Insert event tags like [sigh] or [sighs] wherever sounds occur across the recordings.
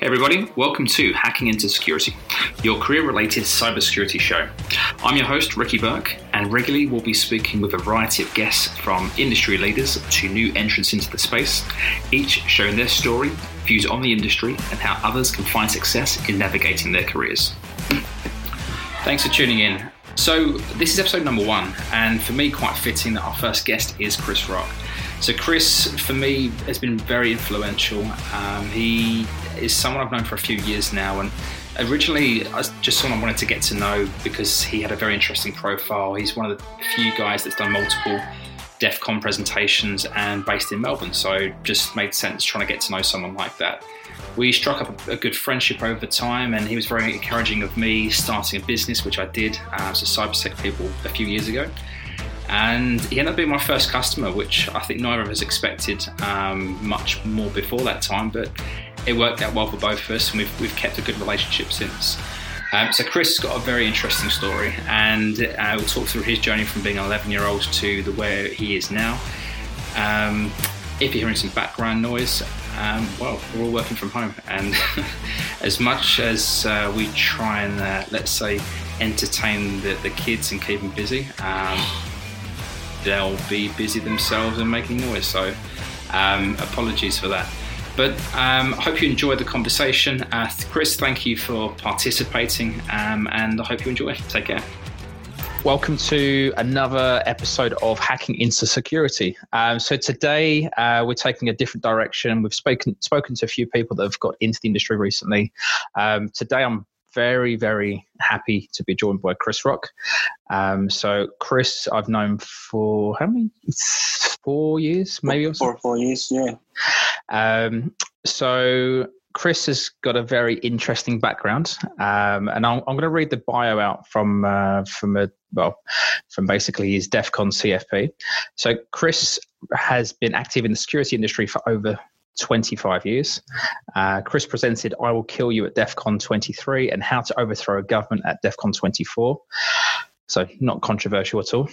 Hey everybody, welcome to Hacking into Security, your career related cybersecurity show. I'm your host, Ricky Burke, and regularly we'll be speaking with a variety of guests from industry leaders to new entrants into the space, each sharing their story, views on the industry, and how others can find success in navigating their careers. Thanks for tuning in. So, this is episode number one, and for me, quite fitting that our first guest is Chris Rock. So, Chris, for me, has been very influential. Um, he is someone I've known for a few years now, and originally I just someone I wanted to get to know because he had a very interesting profile. He's one of the few guys that's done multiple DEF CON presentations and based in Melbourne, so just made sense trying to get to know someone like that we struck up a, good friendship over time, and he was very encouraging of me starting a business, which I did uh, as a cybersec people a few years ago. And he ended up being my first customer, which I think neither of us expected um, much more before that time, but it worked out well for both of us, and we've, we've kept a good relationship since. Um, so Chris has got a very interesting story, and uh, we'll talk through his journey from being an 11 year old to the where he is now. Um, if you're hearing some background noise, um, well, we're all working from home, and [laughs] as much as uh, we try and uh, let's say entertain the, the, kids and keep them busy, um, they'll be busy themselves and making noise. So, um, apologies for that. But um, I hope you enjoyed the conversation. Uh, Chris, thank you for participating, um, and I hope you enjoy. Take care. Welcome to another episode of Hacking into Security. Um, so today uh, we're taking a different direction. We've spoken spoken to a few people that have got into the industry recently. Um, today I'm very very happy to be joined by Chris Rock. Um, so Chris, I've known for how many? Four years, maybe. Four, four years, yeah. Um, so Chris has got a very interesting background, um, and I'm, I'm, going to read the bio out from uh, from a well from basically his DEF CON CFP. So Chris has been active in the security industry for over 25 years. Uh, Chris presented "I Will Kill You" at DEF CON 23 and "How to Overthrow a Government" at DEF CON 24. So not controversial at all.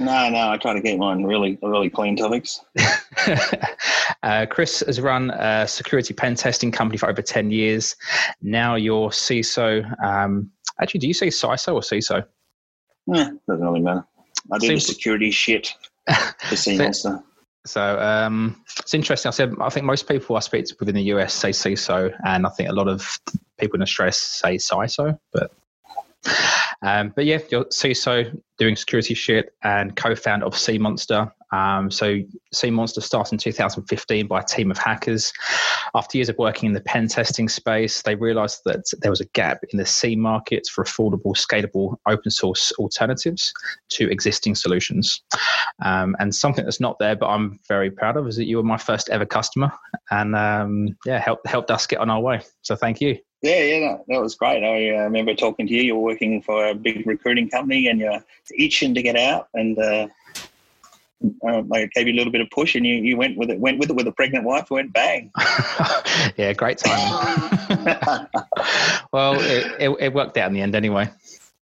No, no, I try to keep mine really, really clean topics. [laughs] uh, Chris has run a security pen testing company for over 10 years. Now you're CISO. Um, actually, do you say CISO or CISO? Yeah, doesn't really matter. I do Seems... the security shit [laughs] for SIEMonster. So um, it's interesting. I said I think most people I speak to within the US say CISO, and I think a lot of people in Australia say CISO, but um, but yeah, you're CISO doing security shit and co-founder of SIEMonster. Um, so SIEMonster started in 2015 by a team of hackers. After years of working in the pen testing space, they realized that there was a gap in the SIEM market for affordable, scalable, open source alternatives to existing solutions. Um, and something that's not there, but I'm very proud of, is that you were my first ever customer, and um, yeah, helped helped us get on our way. So thank you. Yeah, yeah, that, that was great. I uh, remember talking to you. You were working for a big recruiting company, and you're itching to get out. And uh, uh, I gave you a little bit of push, and you, you went with it. Went with it with a pregnant wife. Went bang. [laughs] yeah, great time. [laughs] well, it, it, it, worked out in the end, anyway.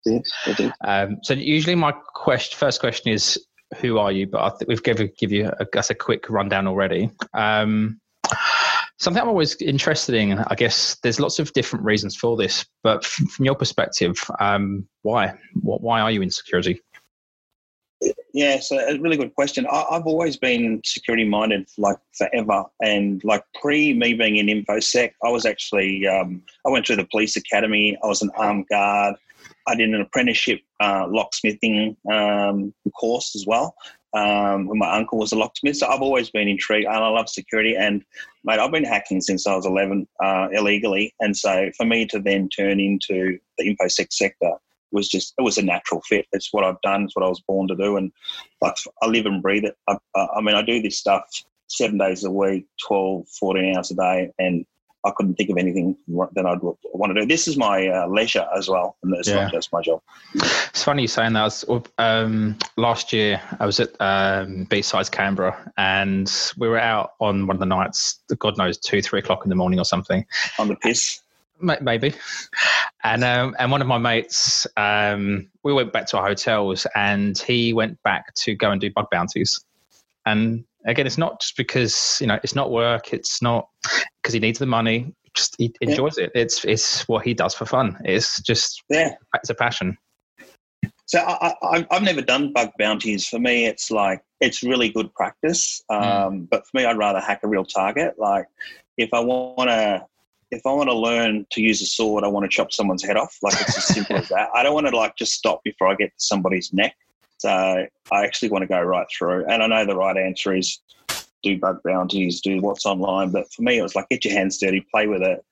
It did. It did. Um, so usually, my question, first question is, "Who are you?" But I think we've given give you, a, a quick rundown already. Um, Something I'm always interested in, I guess there's lots of different reasons for this, but from your perspective, um, why? Why are you in security? Yeah, so a really good question. I, have always been security minded like forever, and like pre me being in infosec, I was actually um, I went through the police academy. I was an armed guard. I did an apprenticeship uh, locksmithing um, course as well, um, my uncle was a locksmith. So I've always been intrigued and I love security. And mate, I've been hacking since I was 11 uh, illegally. And so for me to then turn into the infosec sector was just, it was a natural fit. It's what I've done. It's what I was born to do. And like, I live and breathe it. I, I mean, I do this stuff seven days a week, 12, 14 hours a day. And I couldn't think of anything that I'd want to do. This is my uh, leisure as well, and it's yeah. not just my job. It's funny you saying that. Was, um, last year, I was at um, B-Sides Canberra, and we were out on one of the nights. God knows, two, three o'clock in the morning or something. On the piss. Maybe, and um, and one of my mates, um, we went back to our hotels, and he went back to go and do bug bounties, and again, it's not just because you know it's not work. It's not because he needs the money. just he enjoys yeah. it. It's it's what he does for fun. It's just yeah, it's a passion. So I, I, have never done bug bounties. For me, it's like it's really good practice. Hmm. Um, mm. But for me, I'd rather hack a real target. Like if I want to, if I want to learn to use a sword, I want to chop someone's head off. Like it's as simple as that. I don't want to like just stop before I get to somebody's neck. So I actually want to go right through. And I know the right answer is do bug bounties, do what's online. But for me, it was like get your hands dirty, play with it,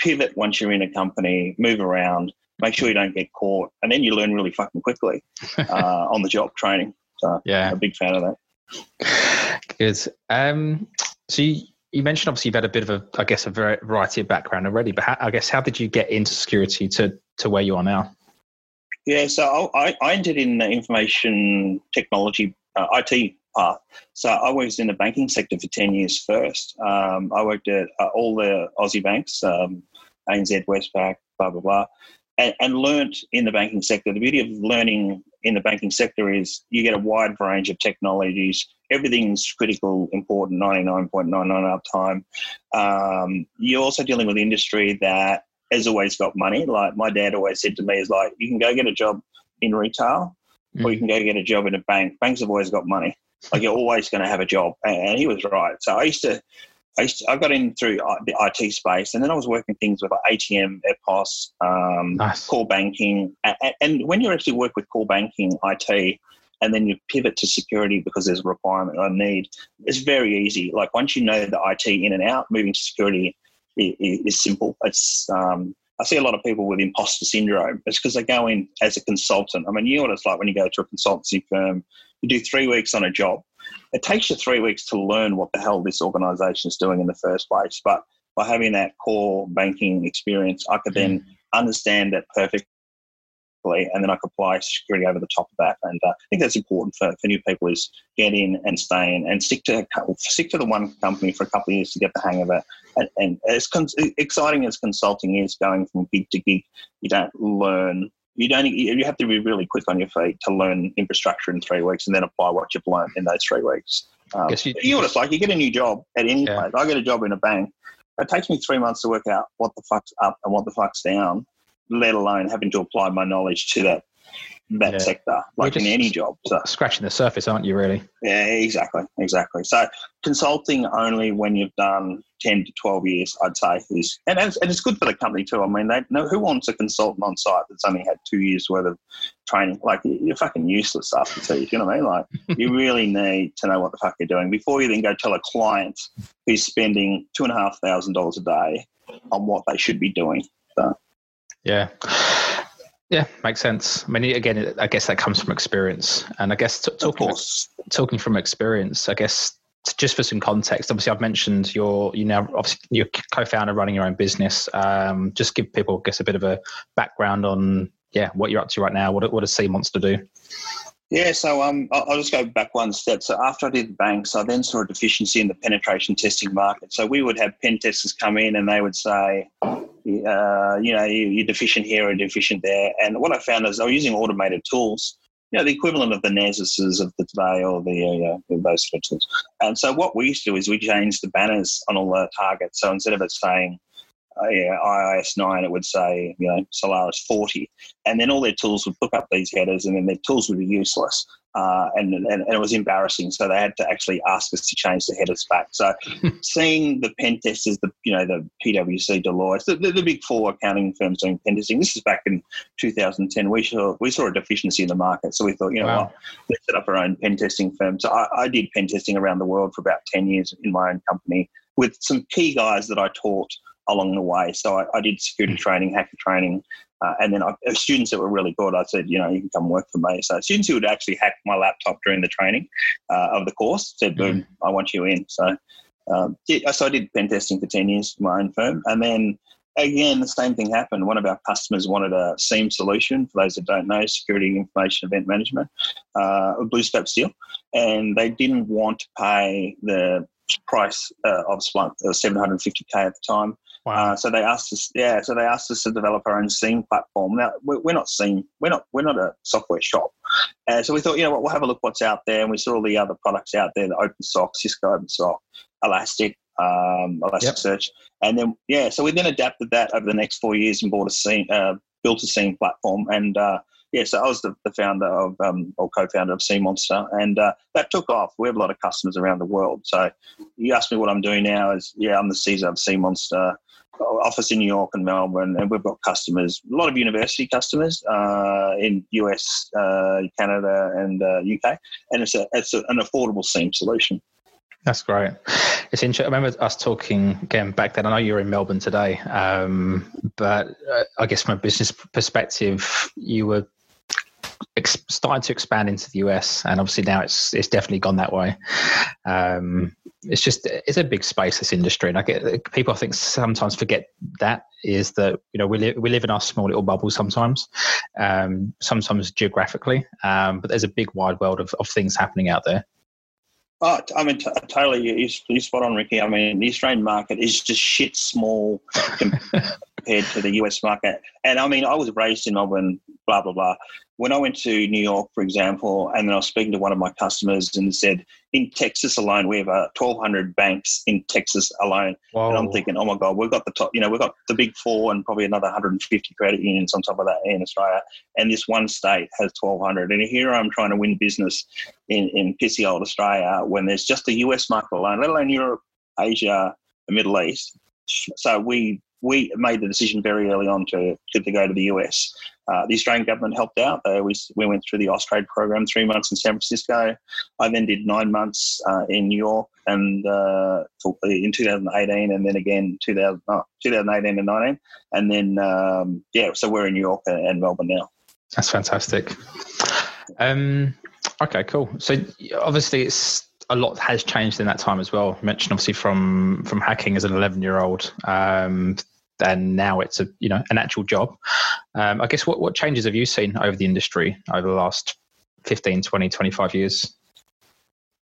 pivot once you're in a company, move around, make sure you don't get caught, and then you learn really fucking quickly [laughs] uh, on the job training. So yeah, I'm a big fan of that. Good. Um, so you, you mentioned obviously you've had a bit of a, I guess, a variety of background already. But how, I guess how did you get into security to to where you are now? Yeah, so I, I entered in the information technology uh, IT path. So I was in the banking sector for 10 years first. Um, I worked at uh, all the Aussie banks, um, ANZ, Westpac, blah, blah, blah, and, and learnt in the banking sector. The beauty of learning in the banking sector is you get a wide range of technologies. Everything's critical, important, 99.99 uptime. Um, you're also dealing with industry that has always got money. Like my dad always said to me, is like, you can go get a job in retail mm. or you mm. can go get a job in a bank. Banks have always got money. Like you're always going to have a job. And he was right. So I used to, I, used to, I got in through the IT space and then I was working things with like ATM, EPOS, um, nice. core banking. And, when you actually work with core banking, IT, and then you pivot to security because there's a requirement or a need, it's very easy. Like once you know the IT in and out, moving to security is, is simple. It's um, I see a lot of people with imposter syndrome. It's because they go in as a consultant. I mean, you know what it's like when you go to a consultancy firm, you do three weeks on a job. It takes you three weeks to learn what the hell this organization is doing in the first place. But by having that core banking experience, I could then mm. understand it perfectly and then I could apply security over the top of that. And uh, I think that's important for, for new people is get in and stay in and stick to stick to the one company for a couple of years to get the hang of it. And, and as cons- exciting as consulting is, going from gig to gig, you don't learn. You don't. You have to be really quick on your feet to learn infrastructure in three weeks, and then apply what you've learned in those three weeks. Um, you, you know what it's like. You get a new job at any yeah. place. I get a job in a bank. It takes me three months to work out what the fuck's up and what the fuck's down let alone having to apply my knowledge to that that yeah. sector, like in any job. So scratching the surface, aren't you? Really? Yeah, exactly, exactly. So consulting only when you've done ten to twelve years, I'd say is, and it's, and it's good for the company too. I mean, they know who wants a consultant on site that's only had two years worth of training. Like you're fucking useless after two years. You know what I mean? Like [laughs] you really need to know what the fuck you're doing before you then go tell a client who's spending two and a half thousand dollars a day on what they should be doing. So, yeah. Yeah, makes sense. I mean, again, I guess that comes from experience, and I guess t- talking talking from experience, I guess just for some context, obviously I've mentioned you're you now obviously you're co-founder running your own business. Um, just give people, I guess, a bit of a background on yeah what you're up to right now. What what does Seam wants to do? Yeah, so um, I'll just go back one step. So after I did the banks, I then saw a deficiency in the penetration testing market. So we would have pen testers come in and they would say, uh, you know, you, are deficient here or deficient there. And what I found is I was using automated tools, you know, the equivalent of the Nessus's of the today or the uh, those sort of tools. And so what we used to do is we changed the banners on all the targets. So instead of it saying uh, yeah, IIS 9, it would say, you know, Solaris 40. And then all their tools would hook up these headers and then their tools would be useless. Uh, and, and, and, it was embarrassing. So they had to actually ask us to change the headers back. So [laughs] seeing the pen testers, the, you know, the PwC, Deloitte, the, the, the, big four accounting firms doing pen testing, this is back in 2010. We saw, we saw a deficiency in the market. So we thought, you know wow. what, let's set up our own pen testing firm. So I, I did pen testing around the world for about 10 years in my own company with some key guys that I taught – along the way. So I, I did security training, hacker training, uh, and then I, uh, students that were really good, I said, you know, you can come work for me. So students who would actually hack my laptop during the training uh, of the course said, boom, mm. I want you in. So, um, so I did pen testing for 10 years for my own firm. And then again, the same thing happened. One of our customers wanted a SIEM solution. For those that don't know, security information event management, uh, BlueScope Steel, and they didn't want to pay the price uh, of Splunk, uh, 750k at the time. Wow. Uh, so they asked us, yeah. So they asked us to develop our own SIEM platform. Now we're not SIEM, we're not we're not a software shop. Uh, so we thought, you know what, we'll have a look what's out there, and we saw all the other products out there: the OpenSOC, Cisco OpenSOC, Elastic, um, Elasticsearch, yep. and then yeah, so we then adapted that over the next four years and bought a SIEM, uh, built a SIEM platform, and uh, yeah, so I was the, the founder of um, or co-founder of SIEMonster, and uh, that took off. We have a lot of customers around the world. So you ask me what I'm doing now is yeah, I'm the CISO of SIEMonster office in New York and Melbourne, and we've got customers, a lot of university customers uh, in US, uh, Canada, and uh, UK, and it's a it's a, an affordable SIEM solution. That's great. It's interesting. I remember us talking again back then. I know you're in Melbourne today, um, but uh, I guess from a business perspective, you were ex- starting to expand into the US, and obviously now it's it's definitely gone that way. Um, it's just it's a big space this industry, and I get people I think sometimes forget that is that you know we live we live in our small little bubble sometimes, um, sometimes geographically, um, but there's a big wide world of, of things happening out there. Oh, I mean, t- totally. You, you spot on, Ricky. I mean, the Australian market is just shit small [laughs] compared to the US market. And I mean, I was raised in Melbourne, blah, blah, blah when I went to New York, for example, and then I was speaking to one of my customers and said, in Texas alone, we have uh, 1,200 banks in Texas alone. Whoa. And I'm thinking, oh my God, we've got the top, you know, we've got the big four and probably another 150 credit unions on top of that in Australia. And this one state has 1,200. And here I'm trying to win business in, in pissy old Australia when there's just the US market alone, let alone Europe, Asia, the Middle East. So we we made the decision very early on to, to, go to the US. Uh, the Australian government helped out. Uh, we, we went through the Austrade program, three months in San Francisco. I then did nine months uh, in New York and uh, in 2018, and then again 2000, 2018 and 19. And then, um, yeah, so we're in New York and, and Melbourne now. That's fantastic. Um, okay, cool. So obviously, it's a lot has changed in that time as well. You mentioned obviously from from hacking as an 11 year old um, and now it's a you know an actual job. Um, I guess what what changes have you seen over the industry over the last 15, 20, 25 years?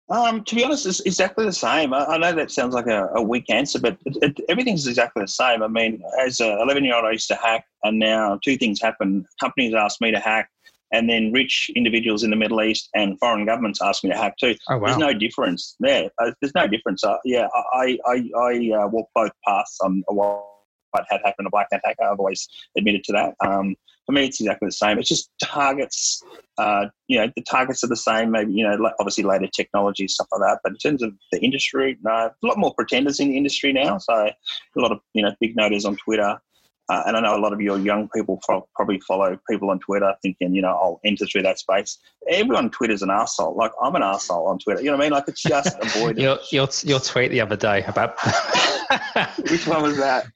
Um, to be honest, it's exactly the same. I, I know that sounds like a, a weak answer, but it, it, everything's exactly the same. I mean, as an 11 year old, I used to hack, and now two things happen. Companies ask me to hack, and then rich individuals in the Middle East and foreign governments ask me to hack too. Oh, wow. There's no difference there. Uh, there's no difference. Uh, yeah, I I, I uh, walk both paths. I'm a white hat hacker and a black hat hacker. I've always admitted to that. Um, for me, it's exactly the same. It's just targets. Uh, you know, the targets are the same. Maybe you know, obviously later technology stuff like that. But in terms of the industry, no, a lot more pretenders in the industry now. So a lot of you know big noters on Twitter. Uh, and I know a lot of your young people fo- probably follow people on Twitter thinking, you know, I'll enter through that space. Everyone on Twitter's an asshole. Like I'm an asshole on Twitter. You know what I mean? Like it's just avoid your, your your tweet the other day about [laughs] which one was that?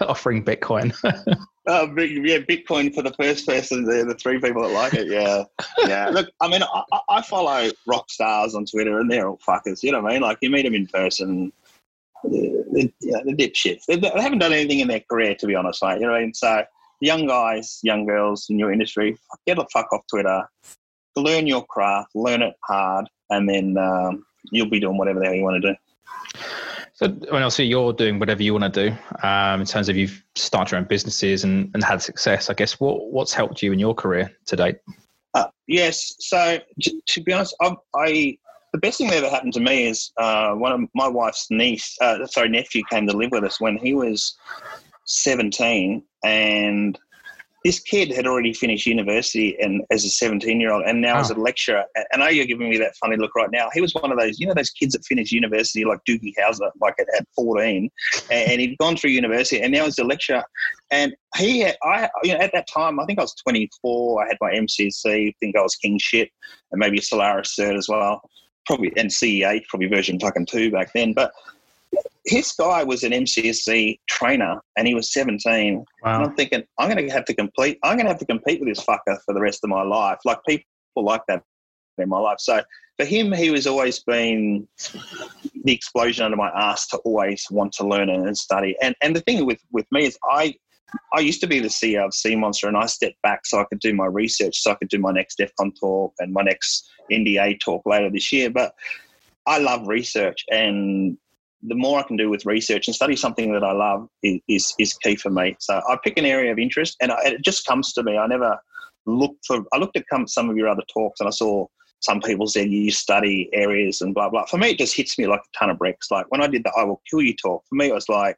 [laughs] Offering Bitcoin. [laughs] Uh, yeah, Bitcoin for the first person, the, the three people that like it. Yeah, yeah. Look, I mean, I, I follow rock stars on Twitter, and they're all fuckers. You know what I mean? Like you meet them in person, they're, yeah, they're dipshits. They, they haven't done anything in their career, to be honest, mate. You know what I mean? So, young guys, young girls in your industry, get the fuck off Twitter, learn your craft, learn it hard, and then um, you'll be doing whatever the hell you want to do. So, when I see you're doing whatever you want to do um, in terms of you've started your own businesses and, and had success, I guess what what's helped you in your career to date? Uh, yes. So, to, to be honest, I, I the best thing that ever happened to me is uh, one of my wife's niece, uh, sorry, nephew came to live with us when he was 17 and this kid had already finished university and as a 17 year old and now oh. as a lecturer and I know you're giving me that funny look right now. He was one of those you know those kids that finished university like Doogie Howser like at, at 14 and he'd gone through university and now he's a lecturer. And he had, I you know at that time I think I was 24 I had my MCC I think I was king shit and maybe a Solaris cert as well probably and CE8, probably version fucking two back then. But his guy was an MCSE trainer and he was 17. Wow. And I'm thinking, I'm going to have to compete. I'm going to have to compete with this fucker for the rest of my life. Like people like that in my life. So for him, he was always been the explosion under my ass to always want to learn and study. And and the thing with with me is I I used to be the CEO of SIEMonster and I stepped back so I could do my research, so I could do my next DEF CON talk and my next NDA talk later this year. But I love research and the more I can do with research and study something that I love is, is, is key for me. So I pick an area of interest and I, it just comes to me. I never look for, I looked at some of your other talks and I saw some people said you study areas and blah blah. For me, it just hits me like a ton of bricks. Like when I did the "I will kill you" talk, for me it was like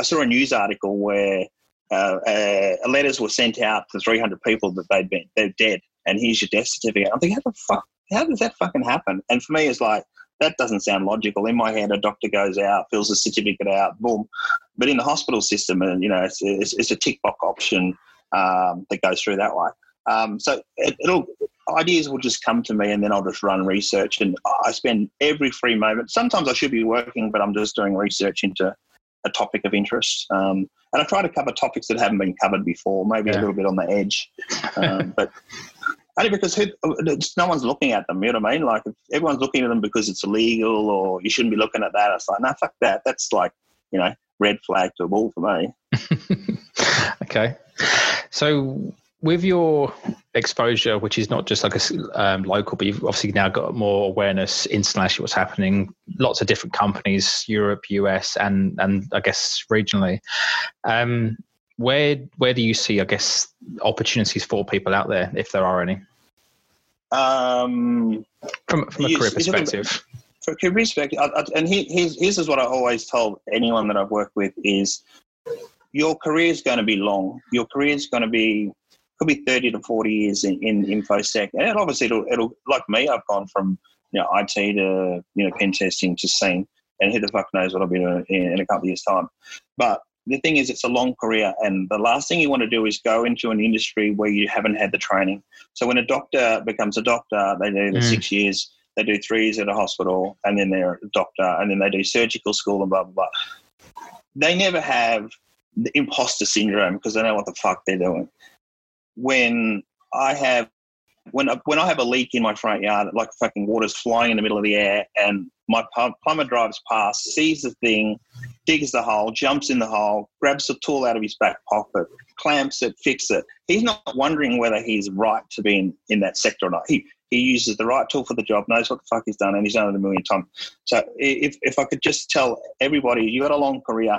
I saw a news article where uh, uh, letters were sent out to 300 people that they'd been they're dead, and here's your death certificate. I'm thinking, how the fuck? How does that fucking happen? And for me, it's like that doesn't sound logical. In my head, a doctor goes out, fills a certificate out, boom. But in the hospital system, and you know, it's, it's, it's a tick box option um, that goes through that way. Um, so it, will ideas will just come to me, and then I'll just run research. And I spend every free moment. Sometimes I should be working, but I'm just doing research into a topic of interest. Um, and I try to cover topics that haven't been covered before, maybe yeah. a little bit on the edge. Um, [laughs] but only because who, no one's looking at them. You know what I mean? Like if everyone's looking at them because it's illegal or you shouldn't be looking at that. It's like, no, fuck that. That's like, you know, red flag to a ball for me. [laughs] okay. So with your exposure, which is not just like a um, local, but you've obviously now got more awareness internationally what's happening. Lots of different companies, Europe, US, and and I guess regionally. Um, where where do you see, I guess, opportunities for people out there, if there are any? Um, from from a career perspective. From a career perspective, and here's here's is what I always told anyone that I've worked with is your career is going to be long. Your career is going to be could be 30 to 40 years in, in infosec and obviously it'll, it'll like me i've gone from you know it to you know pen testing to SIEM. And who the fuck knows what i'll be doing in, in a couple of years time. But the thing is it's a long career. And the last thing you want to do is go into an industry where you haven't had the training. So when a doctor becomes a doctor they do the mm. six years they do three years at a hospital and then they're a doctor and then they do surgical school and blah blah blah. They never have the imposter syndrome because they know what the fuck they're doing when I have when when I have a leak in my front yard, like fucking water's flying in the middle of the air, and my plumber drives past, sees the thing, digs the hole, jumps in the hole, grabs the tool out of his back pocket, clamps it, fixes it. He's not wondering whether he's right to be in, in that sector or not. He he uses the right tool for the job, knows what the fuck he's done, and he's done it a million times. So if if I could just tell everybody, you got a long career,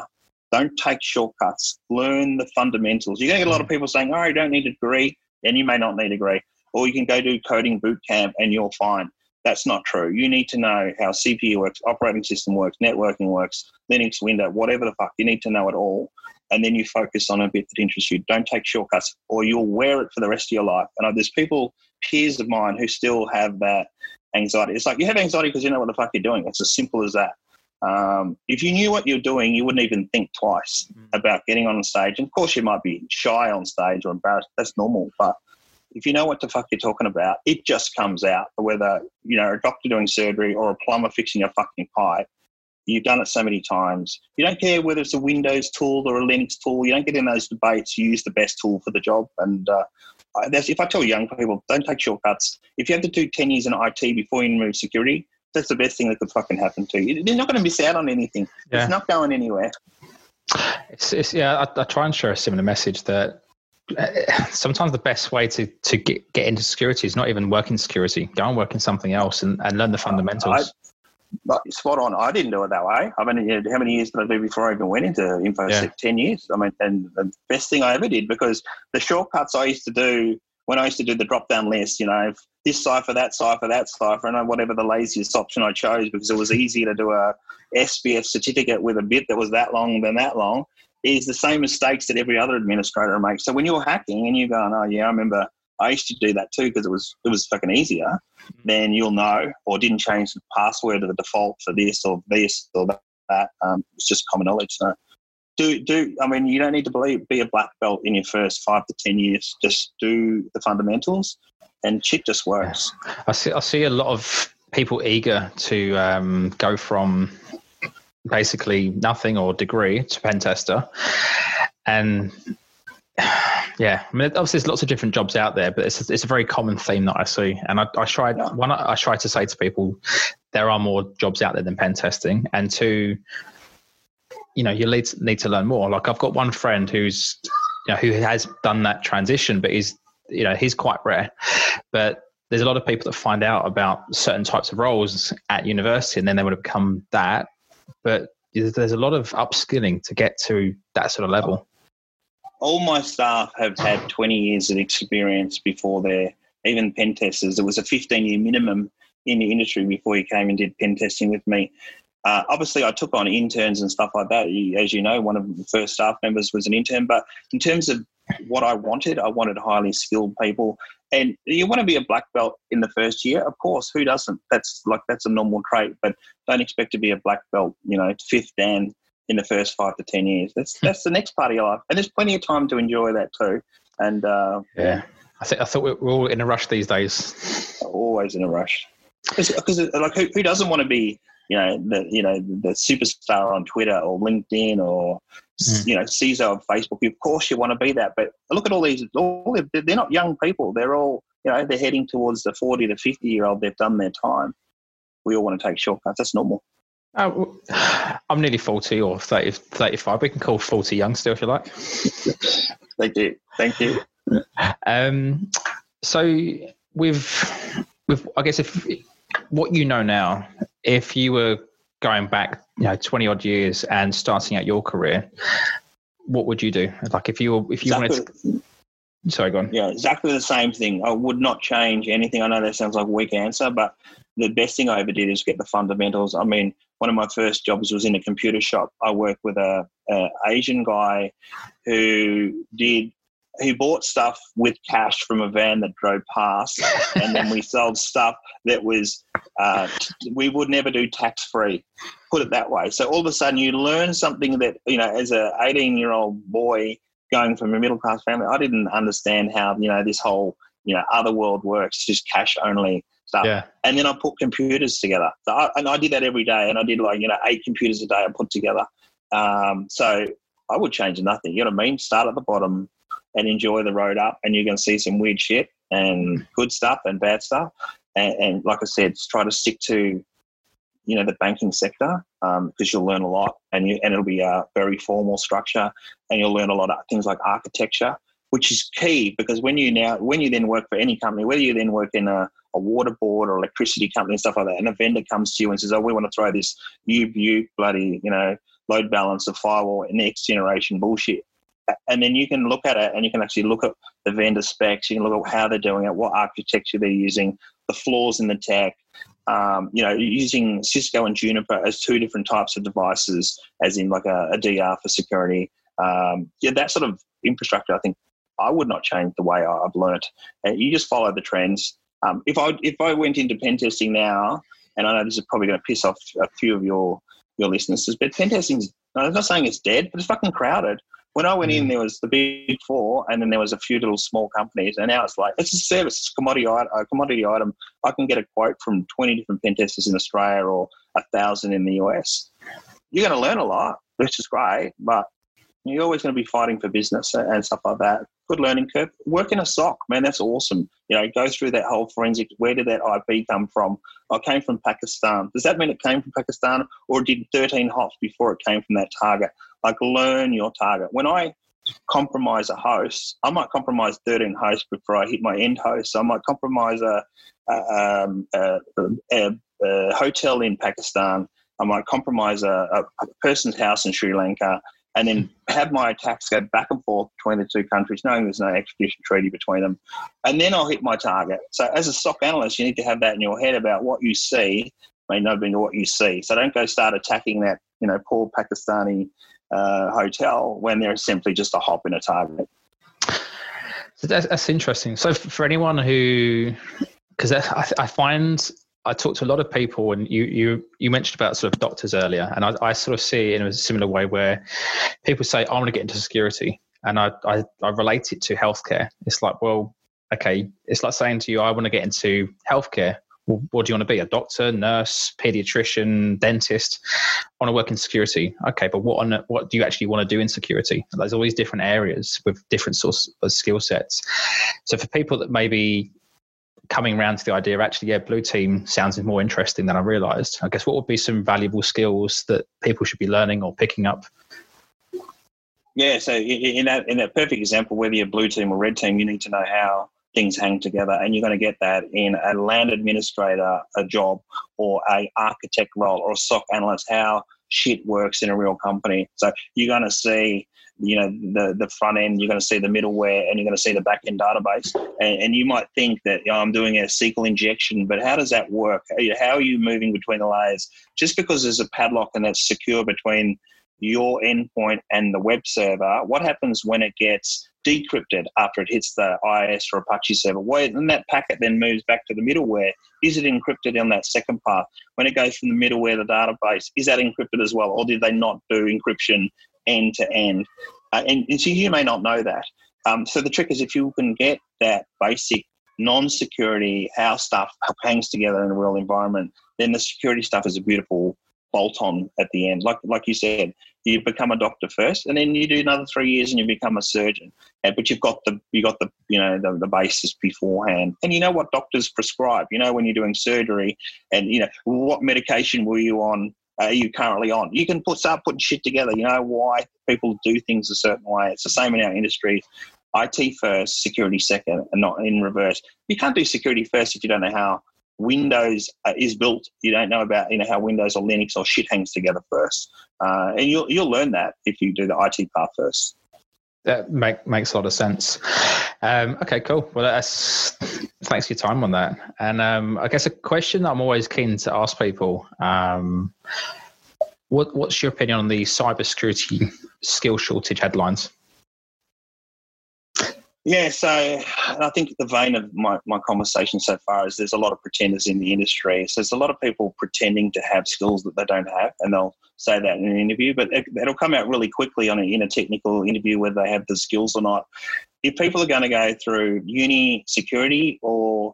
don't take shortcuts. Learn the fundamentals. You're going to get a lot of people saying, oh, you don't need a degree, and you may not need a degree. Or you can go do coding boot camp and you're fine. That's not true. You need to know how CPU works, operating system works, networking works, Linux, Windows, whatever the fuck. You need to know it all. And then you focus on a bit that interests you. Don't take shortcuts or you'll wear it for the rest of your life. And there's people, peers of mine, who still have that anxiety. It's like you have anxiety because you know what the fuck you're doing. It's as simple as that. Um, if you knew what you're doing, you wouldn't even think twice mm. about getting on stage. And of course, you might be shy on stage or embarrassed. That's normal. But if you know what the fuck you're talking about, it just comes out. Whether you know a doctor doing surgery or a plumber fixing a fucking pipe, you've done it so many times. You don't care whether it's a Windows tool or a Linux tool. You don't get in those debates. You use the best tool for the job. And uh, if I tell young people, don't take shortcuts. If you have to do ten years in IT before you move security, that's the best thing that could fucking happen to you. You're not going to miss out on anything. Yeah. It's not going anywhere. It's, it's yeah. I, I, try and share a similar message that uh, sometimes the best way to to get get into security is not even work in security. Go and work in something else and, and learn the fundamentals. I, spot on. I didn't do it that way. I mean, how many years did I do before I even went into InfoSec? Yeah. Ten years. I mean, and the best thing I ever did because the shortcuts I used to do when I used to do the drop down list, you know, this cipher, that cipher, that cipher, and whatever the laziest option I chose because it was easier to do a SPF certificate with a bit that was that long than that long, is the same mistakes that every other administrator makes. So when you're hacking and you're going, oh yeah, I remember I used to do that too because it was it was fucking easier. Then you'll know, or didn't change the password to the default for this or this or that. Um, it's just common knowledge. So do do I mean you don't need to believe, be a black belt in your first five to ten years. Just do the fundamentals, and shit just works. I see. I see a lot of people eager to um, go from basically nothing or degree to pen tester, and yeah, I mean, obviously there's lots of different jobs out there, but it's a, it's a very common theme that I see. And I, I try yeah. one, I try to say to people, there are more jobs out there than pen testing, and two, you know, you need need to learn more. Like I've got one friend who's, you know, who has done that transition, but he's, you know, he's quite rare. But there's a lot of people that find out about certain types of roles at university and then they would have become that. But there's a lot of upskilling to get to that sort of level. All my staff have had 20 years of experience before they're even pen testers. There was a 15 year minimum in the industry before he came and did pen testing with me. Uh, obviously, I took on interns and stuff like that. As you know, one of the first staff members was an intern. But in terms of what I wanted, I wanted highly skilled people. And you want to be a black belt in the first year, of course. Who doesn't? That's like that's a normal trait. But don't expect to be a black belt, you know, fifth dan in the first five to ten years. That's that's the next part of your life, and there's plenty of time to enjoy that too. And uh, yeah, I think I thought we're all in a rush these days. Always in a rush, because like who, who doesn't want to be you know the you know the superstar on Twitter or LinkedIn or mm. you know CISO of Facebook. Of course, you want to be that, but look at all these. All they're not young people. They're all you know they're heading towards the forty to fifty year old. They've done their time. We all want to take shortcuts. That's normal. Uh, [sighs] I'm nearly 40 or 30, 35. We can call 40 young still if you like. Thank you. Thank you. Um, so with with I guess if what you know now, if you were going back, you know, 20 odd years and starting out your career, what would you do? Like if you were, if you exactly. wanted to, sorry, go on. Yeah, exactly the same thing. I would not change anything. I know that sounds like a weak answer, but the best thing I ever did is get the fundamentals. I mean, one of my first jobs was in a computer shop. I worked with a, a Asian guy who did he bought stuff with cash from a van that drove past, and then we [laughs] sold stuff that was uh, we would never do tax free. Put it that way. So all of a sudden, you learn something that you know, as a 18 year old boy going from a middle class family, I didn't understand how you know this whole you know other world works, just cash only stuff. Yeah. And then I put computers together. So I, and I did that every day, and I did like you know eight computers a day I put together. Um, so I would change nothing. You know what I mean? Start at the bottom, and enjoy the road up. And you're going to see some weird shit and good stuff and bad stuff. And, and like I said, try to stick to you know the banking sector because um, you'll learn a lot and you, and it'll be a very formal structure and you'll learn a lot of things like architecture which is key because when you now when you then work for any company whether you then work in a, a water board or electricity company and stuff like that and a vendor comes to you and says oh we want to throw this new butte bloody you know load balance balancer firewall and next generation bullshit and then you can look at it and you can actually look at the vendor specs. You can look at how they're doing it, what architecture they're using, the flaws in the tech. Um, you know, using Cisco and Juniper as two different types of devices, as in like a, a DR for security. Um, yeah, that sort of infrastructure, I think I would not change the way I've learnt. And you just follow the trends. Um, if I if I went into pen testing now, and I know this is probably going to piss off a few of your your listeners, but pen testing's I'm not saying it's dead, but it's fucking crowded. When I went in, mm. there was the big four, and then there was a few little small companies, and now it's like it's a service, it's a commodity, a commodity item. I can get a quote from twenty different pen testers in Australia or a thousand in the US. You're going to learn a lot, which is great, but you're always going to be fighting for business and stuff like that. Good learning curve. Work in a SOC, man, that's awesome. You know, go through that whole forensic. Where did that IP come from? I came from Pakistan. Does that mean it came from Pakistan, or did 13 hops before it came from that target? Like, learn your target. When I compromise a host, I might compromise 13 hosts before I hit my end host. I might compromise a, a, um, a, a, hotel in Pakistan. I might compromise a, person's house in Sri Lanka and then have my attacks go back and forth between the two countries, knowing there's no extradition treaty between them. And then I'll hit my target. So as a SOC analyst, you need to have that in your head about what you see may not be what you see. So don't go start attacking that, you know, poor Pakistani uh, hotel when they're simply just a hop in a target. So that's, that's interesting. So for anyone who, because I, I find I talk to a lot of people, and you you you mentioned about sort of doctors earlier, and I, I sort of see in a similar way where people say, "I want to get into security," and I, I I relate it to healthcare. It's like, well, okay, it's like saying to you, "I want to get into healthcare." Well, what do you want to be? A doctor, nurse, pediatrician, dentist? I want to work in security. Okay, but what on what do you actually want to do in security? There's all these different areas with different sorts of skill sets. So for people that maybe coming around to the idea actually yeah blue team sounds more interesting than i realized i guess what would be some valuable skills that people should be learning or picking up yeah so in that in that perfect example whether you're blue team or red team you need to know how things hang together and you're going to get that in a LAN administrator a job or a architect role or a soc analyst how shit works in a real company so you're going to see you know the the front end, you're going to see the middleware, and you're going to see the back end database. And, and you might think that know, I'm doing a SQL injection, but how does that work? How are you moving between the layers? Just because there's a padlock and it's secure between your endpoint and the web server, what happens when it gets decrypted after it hits the IIS or Apache server? Where then that packet then moves back to the middleware. Is it encrypted on that second path? When it goes from the middleware to the database, is that encrypted as well, or did they not do encryption end to end? Uh, and, and, so you may not know that. Um, so the trick is if you can get that basic non-security how stuff hangs together in a real environment, then the security stuff is a beautiful bolt on at the end. Like like you said, you become a doctor first, and then you do another three years, and you become a surgeon. But you've got the you got the you know the, the basis beforehand, and you know what doctors prescribe. You know when you're doing surgery, and you know what medication were you on. Are you currently on? You can put start putting shit together. You know why people do things a certain way. It's the same in our industry. IT first, security second, and not in reverse. You can't do security first if you don't know how Windows uh, is built. You don't know about you know how Windows or Linux or shit hangs together first, uh, and you'll you'll learn that if you do the IT part first. That make, makes a lot of sense. Um, okay, cool. Well, that's thanks for your time on that. And um, I guess a question that I'm always keen to ask people: um, what, What's your opinion on the cybersecurity skill shortage headlines? Yeah, so I think the vein of my, my conversation so far is there's a lot of pretenders in the industry. So there's a lot of people pretending to have skills that they don't have, and they'll say that in an interview, but it, will come out really quickly on a, in a technical interview whether they have the skills or not. If people are going to go through uni security or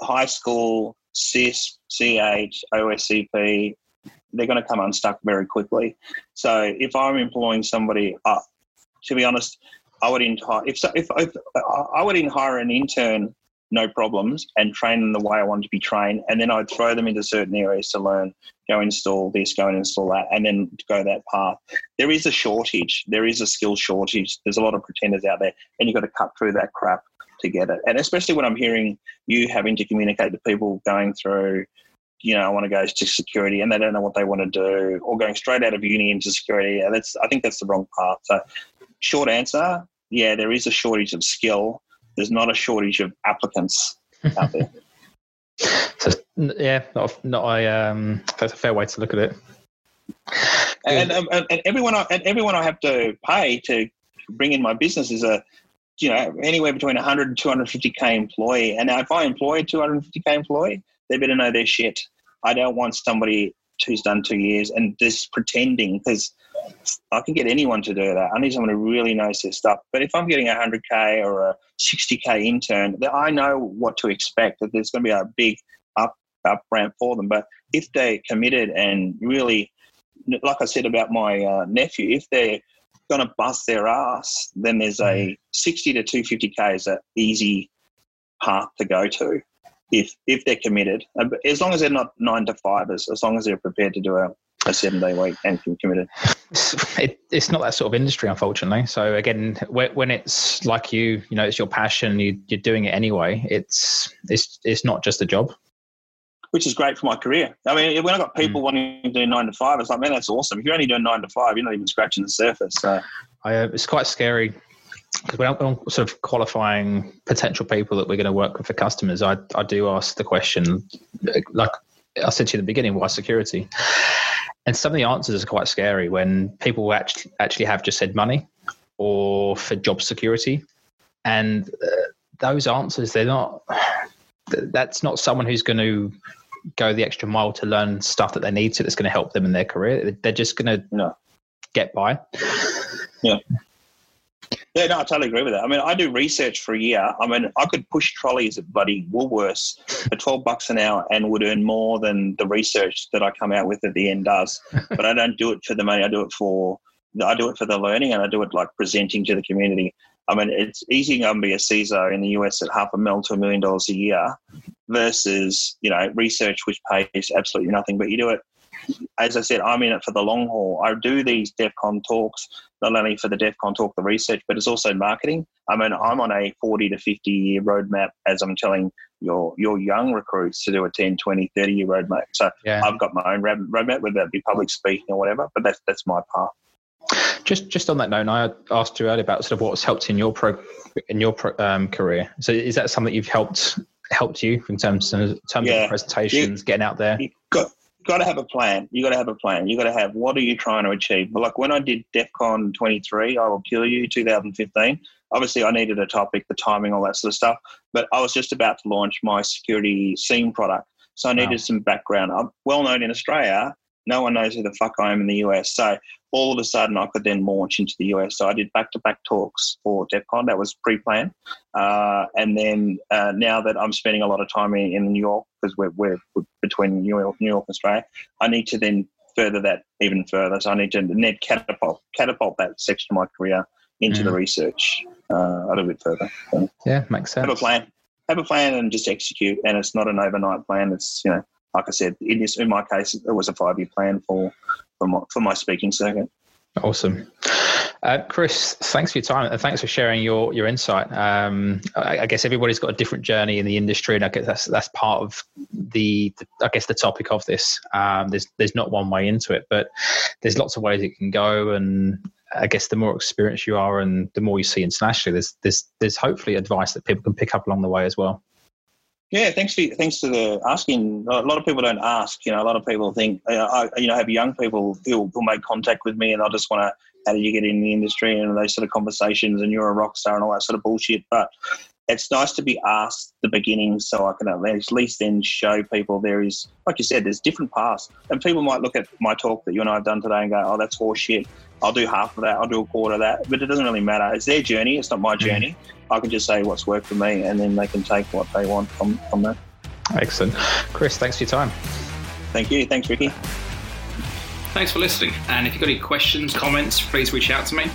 high school CIS, CH, OSCP, they're going to come unstuck very quickly. So if I'm employing somebody, uh, to be honest, I would hire if, if, if I would hire an intern, no problems, and train them the way I want to be trained, and then I'd throw them into certain areas to learn. Go install this, go and install that, and then go that path. There is a shortage. There is a skill shortage. There's a lot of pretenders out there, and you've got to cut through that crap to get it. And especially when I'm hearing you having to communicate to people going through you know, I want to go to security and they don't know what they want to do, or going straight out of uni into security. That's I think that's the wrong path. So, short answer: yeah, there is a shortage of skill. There's not a shortage of applicants out there. [laughs] so, yeah, not, not a, um, that's a fair way to look at it. And, um, and, and everyone, I, and everyone I have to pay to bring in my business is a, you know, anywhere between 100 and 250k employee. And if I employ a 250k employee, they better know their shit. I don't want somebody who's done two years and just pretending because I can get anyone to do that. I need someone who really knows their stuff. But if I'm getting a 100K or a 60K intern, I know what to expect, that there's going to be a big up, up ramp for them. But if they're committed and really, like I said about my uh, nephew, if they're going to bust their ass, then there's a mm. 60 to 250K is an easy path to go to if if they're committed. Uh, as long as they're not nine to five, as, as long as they're prepared to do a a seven day week and committed. It, it's not that sort of industry, unfortunately. So again, when it's like you, you know, it's your passion, you, are doing it anyway. It's it's it's not just a job. Which is great for my career. I mean, when I got people mm. wanting to do nine to five, it's like, man, that's awesome. If you're only doing nine to five, you're not even scratching the surface. So. I, uh, it's quite scary because when I'm sort of qualifying potential people that we're going to work with for customers, I, I do ask the question, like I said to you at the beginning, why security? And some of the answers are quite scary when people actually actually have just said money or for job security, and uh, those answers they're not. That's not someone who's going to go the extra mile to learn stuff that they need to. That's going to help them in their career. They're just going to no. get by. Yeah. Yeah, no, I totally agree with that. I mean, I do research for a year. I mean, I could push trolleys at bloody Woolworths for 12 bucks an hour and would earn more than the research that I come out with at the end does. [laughs] but I don't do it for the money. I do it for, I do it for the learning and I do it like presenting to the community. I mean, it's easy to be a CISO in the US at half a mil to a million dollars a year versus, you know, research which pays absolutely nothing, but you do it as I said, I'm in it for the long haul. I do these DEF CON talks, not only for the DEF CON talk, the research, but it's also marketing. I mean, I'm on a 40 to 50 year roadmap as I'm telling your your young recruits to do a 10, 20, 30 year roadmap. So yeah. I've got my own roadmap, whether that be public speaking or whatever, but that's, that's my path. Just just on that note, I asked you earlier about sort of what's helped in your pro in your pro, um, career. So is that something you've helped helped you in terms in terms yeah. of presentations, you, getting out there? Got got to have a plan. You got to have a plan. You got to have what are you trying to achieve? Like when I did DEF CON 23, I will kill you 2015. Obviously, I needed a topic, the timing, all that sort of stuff. But I was just about to launch my security SIEM product, so I needed wow. some background. I'm well known in Australia. No one knows who the fuck I am in the US. So all of a sudden I could then launch into the US. So I did back to back talks for DEF CON. That was pre planned. Uh, and then uh, now that I'm spending a lot of time in, in New York, because we're, we're, between New York, New York and Australia, I need to then further that even further. So I need to net catapult, catapult that section of my career into mm. the research uh, a little bit further. So yeah, makes sense. Have a plan. Have a plan and just execute. And it's not an overnight plan. It's, you know, like I said, in, this, in my case, it was a five year plan for for my, for my speaking circuit. Awesome. Uh, Chris, thanks for your time and thanks for sharing your your insight. Um, I, I, guess everybody's got a different journey in the industry, and I guess that's that's part of the, the I guess the topic of this. Um, there's there's not one way into it, but there's lots of ways it can go, and I guess the more experienced you are, and the more you see internationally, there's there's there's hopefully advice that people can pick up along the way as well. Yeah, thanks for thanks for the asking. A lot of people don't ask. You know, a lot of people think. Uh, I, you know, have young people who will make contact with me, and I just want to. How did you get in the industry and those sort of conversations? And you're a rock star and all that sort of bullshit. But it's nice to be asked the beginning, so I can at least then show people there is, like you said, there's different paths. And people might look at my talk that you and I have done today and go, "Oh, that's horseshit." I'll do half of that. I'll do a quarter of that. But it doesn't really matter. It's their journey. It's not my mm-hmm. journey. I can just say what's worked for me, and then they can take what they want from from that. Excellent, Chris. Thanks for your time. Thank you. Thanks, Ricky. Thanks for listening. And if you've got any questions, comments, please reach out to me.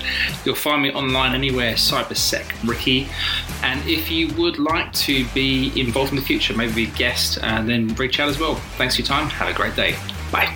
You'll find me online anywhere, CyberSec Ricky. And if you would like to be involved in the future, maybe be a guest, and uh, then reach out as well. Thanks for your time. Have a great day. Bye.